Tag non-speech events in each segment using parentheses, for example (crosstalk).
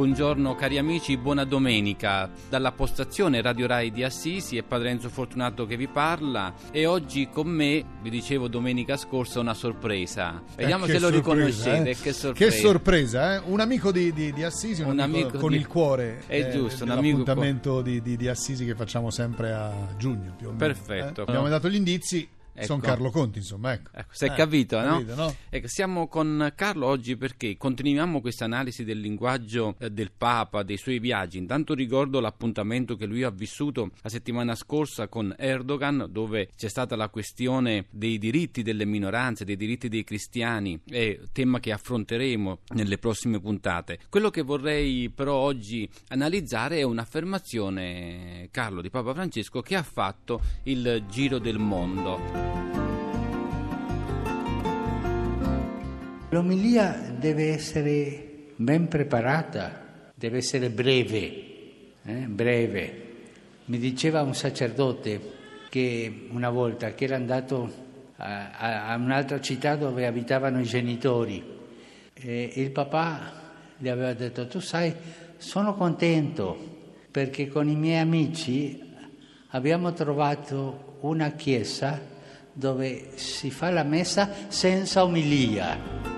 Buongiorno cari amici, buona domenica. Dalla postazione Radio Rai di Assisi è Padre Enzo Fortunato che vi parla e oggi con me, vi dicevo domenica scorsa, una sorpresa. Vediamo Eh, se lo sorpresa, riconoscete, eh? che sorpresa. Che sorpresa, eh? Un amico di, di- di Assisi, un, Un amico, amico con di- il cuore. È giusto, un amico con- l'appuntamento di, di- di Assisi che facciamo sempre a giugno più o meno. Perfetto. eh? Abbiamo dato gli indizi, Ecco. sono Carlo Conti, insomma, ecco. Ecco, si è Eh, capito, no? capito, no? Ecco, siamo con Carlo oggi perché continuiamo questa analisi del linguaggio eh, del Papa, dei suoi viaggi. Intanto ricordo l'appuntamento che lui ha vissuto la settimana scorsa con Erdogan, dove c'è stata la questione dei diritti delle minoranze, dei diritti dei cristiani, è tema che affronteremo nelle prossime puntate. Quello che vorrei però oggi analizzare è un'affermazione, Carlo, di Papa Francesco che ha fatto il giro del mondo. L'omilia deve essere ben preparata, deve essere breve, eh, breve. Mi diceva un sacerdote che una volta che era andato a, a- a un'altra città dove abitavano i genitori e il papà gli aveva detto tu sai sono contento perché con i miei amici abbiamo trovato una chiesa dove si fa la messa senza omilia.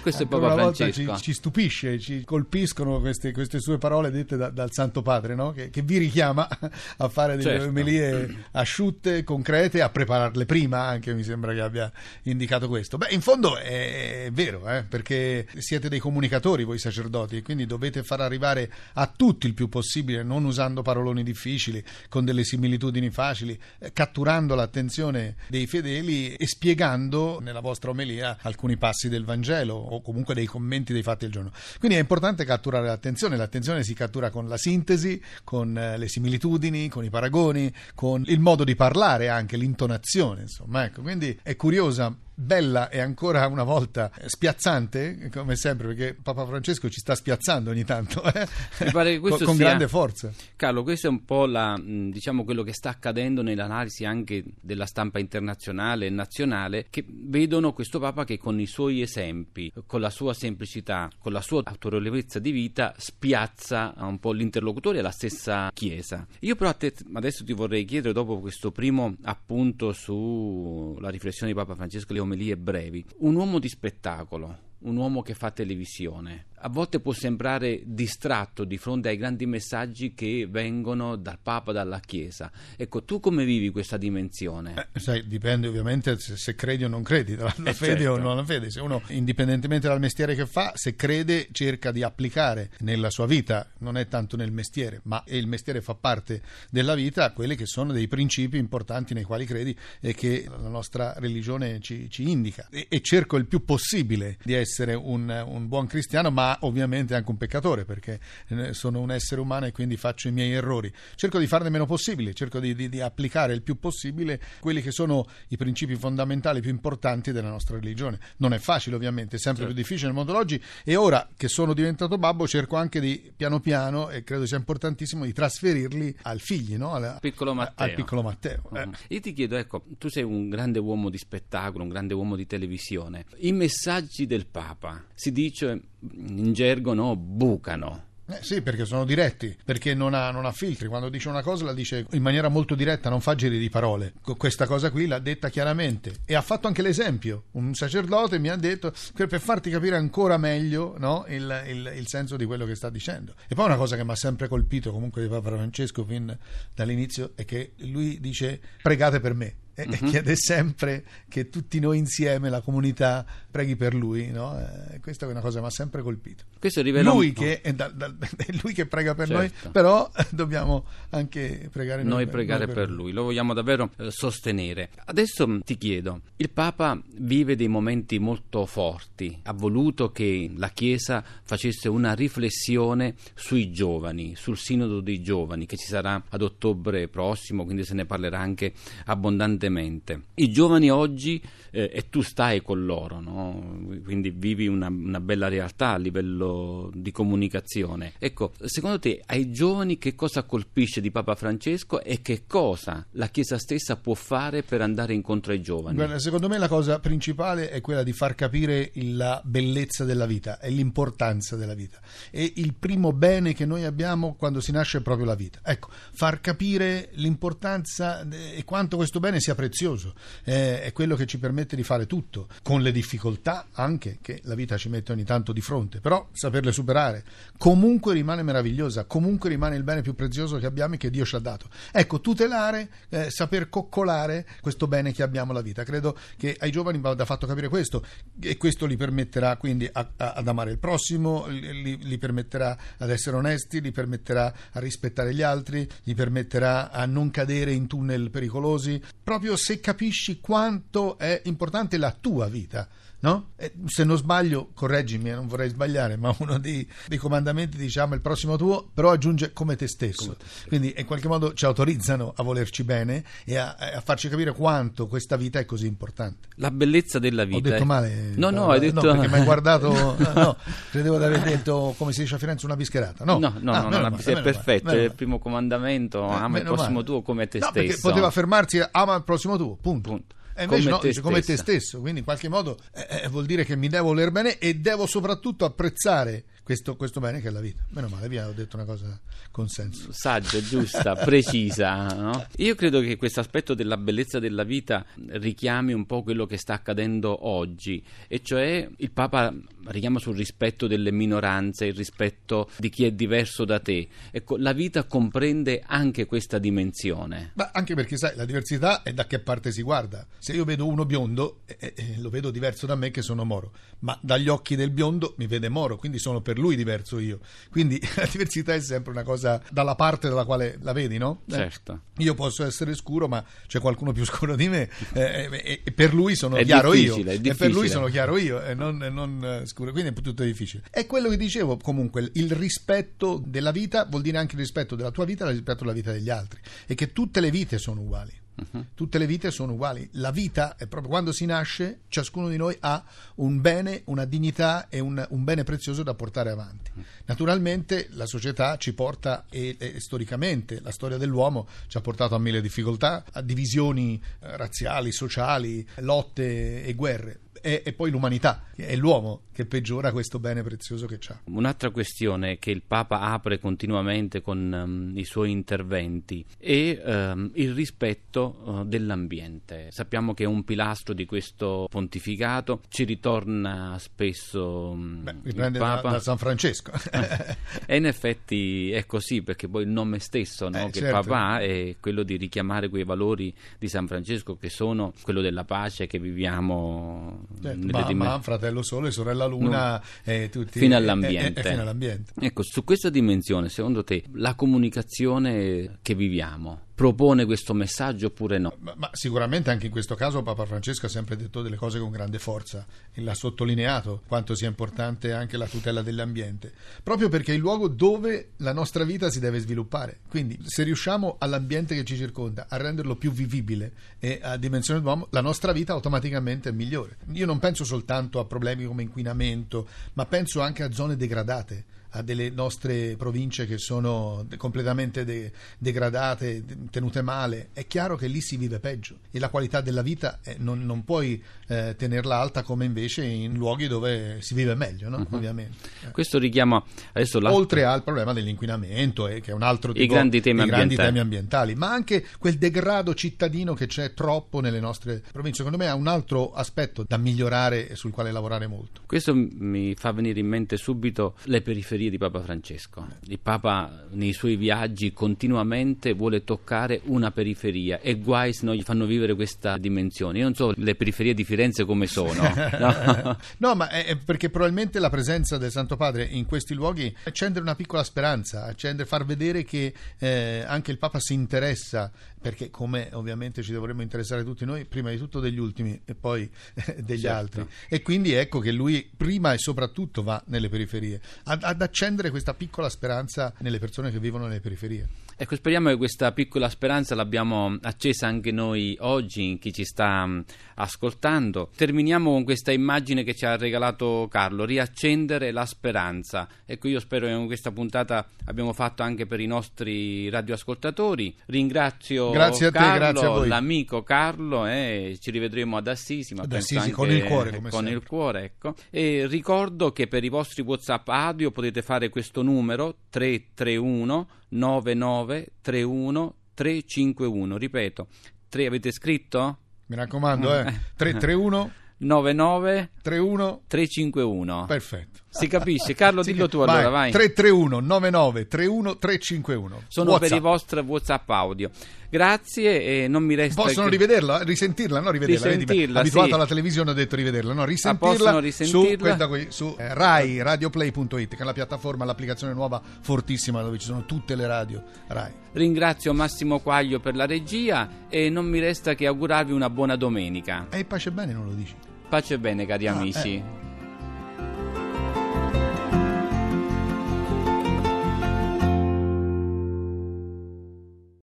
Questo è Ancora Papa una volta Francesco. ci, ci stupisce, ci colpiscono queste, queste sue parole dette da- dal Santo Padre, no? che, che vi richiama a fare delle Certo. omelie asciutte, concrete, a prepararle prima, anche mi sembra che abbia indicato questo. Beh, in fondo è, è vero, eh, perché siete dei comunicatori voi sacerdoti e quindi dovete far arrivare a tutti il più possibile, non usando paroloni difficili, con delle similitudini facili, eh, catturando l'attenzione dei fedeli e spiegando nella vostra omelia alcuni passi del Vangelo o comunque dei commenti dei fatti del giorno. Quindi è importante catturare l'attenzione, l'attenzione si cattura con la sintesi, con eh, le similitudini, con i paragoni, con il modo di parlare anche, l'intonazione, insomma, ecco, quindi è curiosa bella e ancora una volta spiazzante, come sempre, perché Papa Francesco ci sta spiazzando ogni tanto, eh? Con, con sia- grande forza. Carlo, questo è un po' la, mh, diciamo quello che sta accadendo nell'analisi anche della stampa internazionale e nazionale, che vedono questo Papa che con i suoi esempi, con la sua semplicità, con la sua autorevolezza di vita, spiazza un po' l'interlocutore e la stessa Chiesa. Io però a te adesso ti vorrei chiedere, dopo questo primo appunto sulla riflessione di Papa Francesco, le omelie brevi, un uomo di spettacolo, un uomo che fa televisione, a volte può sembrare distratto di fronte ai grandi messaggi che vengono dal Papa, dalla Chiesa. Ecco, tu come vivi questa dimensione? Eh, sai, dipende ovviamente se, se credi o non credi, dalla (laughs) Eh, fede o certo. non la fede. Se uno, indipendentemente dal mestiere che fa, se crede, cerca di applicare nella sua vita, non è tanto nel mestiere, ma e il mestiere fa parte della vita, quelli che sono dei principi importanti nei quali credi e che la nostra religione ci, ci indica. E, e cerco il più possibile di essere un, un buon cristiano, ma ovviamente anche un peccatore, perché eh, sono un essere umano e quindi faccio i miei errori. Cerco di farne meno possibile, cerco di, di- di applicare il più possibile quelli che sono i principi fondamentali più importanti della nostra religione. Non è facile, ovviamente, è sempre Certo. più difficile nel mondo d'oggi. E ora che sono diventato babbo, cerco anche di piano piano, e credo sia importantissimo, di trasferirli al figlio, no? Alla- Piccolo Matteo. Al piccolo Matteo. eh. Io ti chiedo, ecco, tu sei un grande uomo di spettacolo, un grande uomo di televisione. I messaggi del Papa, si dice in gergo, no, bucano. Eh, sì, perché sono diretti, perché non ha, non ha filtri. Quando dice una cosa la dice in maniera molto diretta, non fa giri di parole. Questa cosa qui l'ha detta chiaramente e ha fatto anche l'esempio. Un sacerdote mi ha detto per farti capire ancora meglio no, il, il- il senso di quello che sta dicendo. E poi una cosa che mi ha sempre colpito comunque di Papa Francesco fin dall'inizio è che lui dice pregate per me. E e chiede sempre che tutti noi insieme, la comunità, preghi per lui. No? Eh, questa è una cosa che mi ha sempre colpito Questo rivela lui che, è, da- da- (laughs) è lui che prega per Certo. noi, però eh, (laughs) dobbiamo anche pregare noi, noi per- pregare noi per lui, lo vogliamo davvero eh, sostenere. Adesso mh, ti chiedo, il Papa vive dei momenti molto forti, ha voluto che la Chiesa facesse una riflessione sui giovani, sul sinodo dei giovani che ci sarà ad ottobre prossimo, quindi se ne parlerà anche abbondantemente costantemente. I giovani oggi, eh, e tu stai con loro, no? quindi vivi una, una, bella realtà a livello di comunicazione. Ecco, secondo te ai giovani che cosa colpisce di Papa Francesco e che cosa la Chiesa stessa può fare per andare incontro ai giovani? Guarda, secondo me la cosa principale è quella di far capire la bellezza della vita e l'importanza della vita. E il primo bene che noi abbiamo quando si nasce è proprio la vita. Ecco, far capire l'importanza e quanto questo bene sia prezioso. Eh, è quello che ci permette di fare tutto, con le difficoltà anche che la vita ci mette ogni tanto di fronte, però saperle superare. Comunque rimane meravigliosa, comunque rimane il bene più prezioso che abbiamo e che Dio ci ha dato. Ecco, tutelare, eh, saper coccolare questo bene che abbiamo la vita. Credo che ai giovani vada fatto capire questo e questo li permetterà quindi a, a, ad amare il prossimo, li, li permetterà ad essere onesti, li permetterà a rispettare gli altri, gli permetterà a non cadere in tunnel pericolosi, proprio se capisci quanto è importante la tua vita no? se non sbaglio, correggimi, non vorrei sbagliare, ma uno dei, dei, comandamenti diciamo il prossimo tuo, però aggiunge come te stesso. Come te stesso. Quindi in qualche modo ci autorizzano a volerci bene e a, a, farci capire quanto questa vita è così importante. La bellezza della vita. Ho detto male? No, no, hai detto... No, perché mi hai guardato... (laughs) no, no, credevo di aver detto, come si dice a Firenze, una bischerata. No, no, no, ah, no, no è perfetto, è il primo comandamento, eh, ama il prossimo male. tuo come te stesso. poteva fermarsi, ama il prossimo tuo, punto. punto. E invece come no, te dice come te stesso, quindi in qualche modo eh, eh, vuol dire che mi devo voler bene e devo soprattutto apprezzare questo, questo, bene che è la vita. Meno male, vi ho detto una cosa con senso. Saggia, giusta, (laughs) precisa. No? Io credo che questo aspetto della bellezza della vita richiami un po' quello che sta accadendo oggi, e cioè il Papa richiama sul rispetto delle minoranze, il rispetto di chi è diverso da te. Ecco, la vita comprende anche questa dimensione. Ma anche perché, sai, la diversità è da che parte si guarda. Se io vedo uno biondo, eh, eh, lo vedo diverso da me che sono moro, ma dagli occhi del biondo mi vede moro, quindi sono per lui diverso io. Quindi (laughs) la diversità è sempre una cosa dalla parte dalla quale la vedi, no? Eh, certo. Io posso essere scuro, ma c'è qualcuno più scuro di me eh, e, e, per lui sono è chiaro io. E per lui sono chiaro io e non, non eh, scuro. Quindi è tutto difficile. È quello che dicevo comunque, il rispetto della vita vuol dire anche il rispetto della tua vita e il rispetto della vita degli altri. E che tutte le vite sono uguali. Uh-huh. Tutte le vite sono uguali. La vita è proprio quando si nasce, ciascuno di noi ha un bene, una dignità e un, un bene prezioso da portare avanti. Uh-huh. Naturalmente la società ci porta, e, e, storicamente la storia dell'uomo ci ha portato a mille difficoltà, a divisioni eh, razziali, sociali, lotte e guerre è, è, poi l'umanità, è l'uomo che peggiora questo bene prezioso che ha. Un'altra questione che il Papa apre continuamente con um, i suoi interventi è um, il rispetto uh, dell'ambiente. Sappiamo che è un pilastro di questo pontificato, ci ritorna spesso um, Beh, il Papa da, da, San Francesco. (laughs) e in effetti è così, perché poi il nome stesso no, eh, che certo. Papa ha è quello di richiamare quei valori di San Francesco che sono quello della pace che viviamo Certo, mamma, fratello sole, sorella luna, no. eh, tutti, fino, all'ambiente. Eh, eh, fino all'ambiente. Ecco, su questa dimensione, secondo te, la comunicazione che viviamo propone questo messaggio oppure no? Ma, ma, sicuramente anche in questo caso Papa Francesco ha sempre detto delle cose con grande forza e l'ha sottolineato quanto sia importante anche la tutela dell'ambiente, proprio perché è il luogo dove la nostra vita si deve sviluppare. Quindi se riusciamo all'ambiente che ci circonda a renderlo più vivibile e a dimensione d'uomo, la nostra vita automaticamente è migliore. Io non penso soltanto a problemi come inquinamento, ma penso anche a zone degradate a delle nostre province che sono completamente de- degradate, tenute male, è chiaro che lì si vive peggio e la qualità della vita eh, non, non, puoi eh, tenerla alta come invece in luoghi dove si vive meglio, no? uh-huh. ovviamente. Eh. Questo richiama adesso la... Oltre al problema dell'inquinamento, eh, che è un altro tipo, I grandi temi, grandi temi ambientali, ma anche quel degrado cittadino che c'è troppo nelle nostre province. Secondo me ha un altro aspetto da migliorare e sul quale lavorare molto. Questo mi fa venire in mente subito le periferie di Papa Francesco. Il Papa nei suoi viaggi continuamente vuole toccare una periferia e guai se non gli fanno vivere questa dimensione. Io non so le periferie di Firenze come sono. (laughs) No, no ma è perché probabilmente la presenza del Santo Padre in questi luoghi accende una piccola speranza, accende far vedere che eh, anche il Papa si interessa perché come ovviamente ci dovremmo interessare tutti noi, prima di tutto degli ultimi e poi eh, degli certo. altri. E quindi ecco che lui prima e soprattutto va nelle periferie, ad, ad accendere questa piccola speranza nelle persone che vivono nelle periferie. Ecco, speriamo che questa piccola speranza l'abbiamo accesa anche noi oggi, chi ci sta mm, ascoltando. Terminiamo con questa immagine che ci ha regalato Carlo, riaccendere la speranza. Ecco, io spero che in questa puntata abbiamo fatto anche per i nostri radioascoltatori. Ringrazio te, Carlo, l'amico Carlo, e ci rivedremo ad Assisi, ma Ad Assisi, con il cuore, come con il sempre. cuore, ecco. E ricordo che per i vostri WhatsApp audio potete fare questo numero 331 9931 351. Ripeto, 3 avete scritto? Mi raccomando, eh. 331 99 31 351. Perfetto. Si capisce? Carlo, dillo tu vai, allora, vai. 331 99 31 351. Sono per i vostri WhatsApp audio. Grazie e non mi resta Possono che... rivederla, risentirla, no? Rivederla, Risentirla, abituato sì. alla televisione ho detto rivederla, no? Ah, Risentirla, su, risentirla? questa qui, su eh, Rai radioplay.it, che è la piattaforma, l'applicazione nuova fortissima dove ci sono tutte le radio Rai. Ringrazio Massimo Quaglio per la regia e non mi resta che augurarvi una buona domenica. E pace bene non lo dici? Pace e bene cari Ah, amici. eh.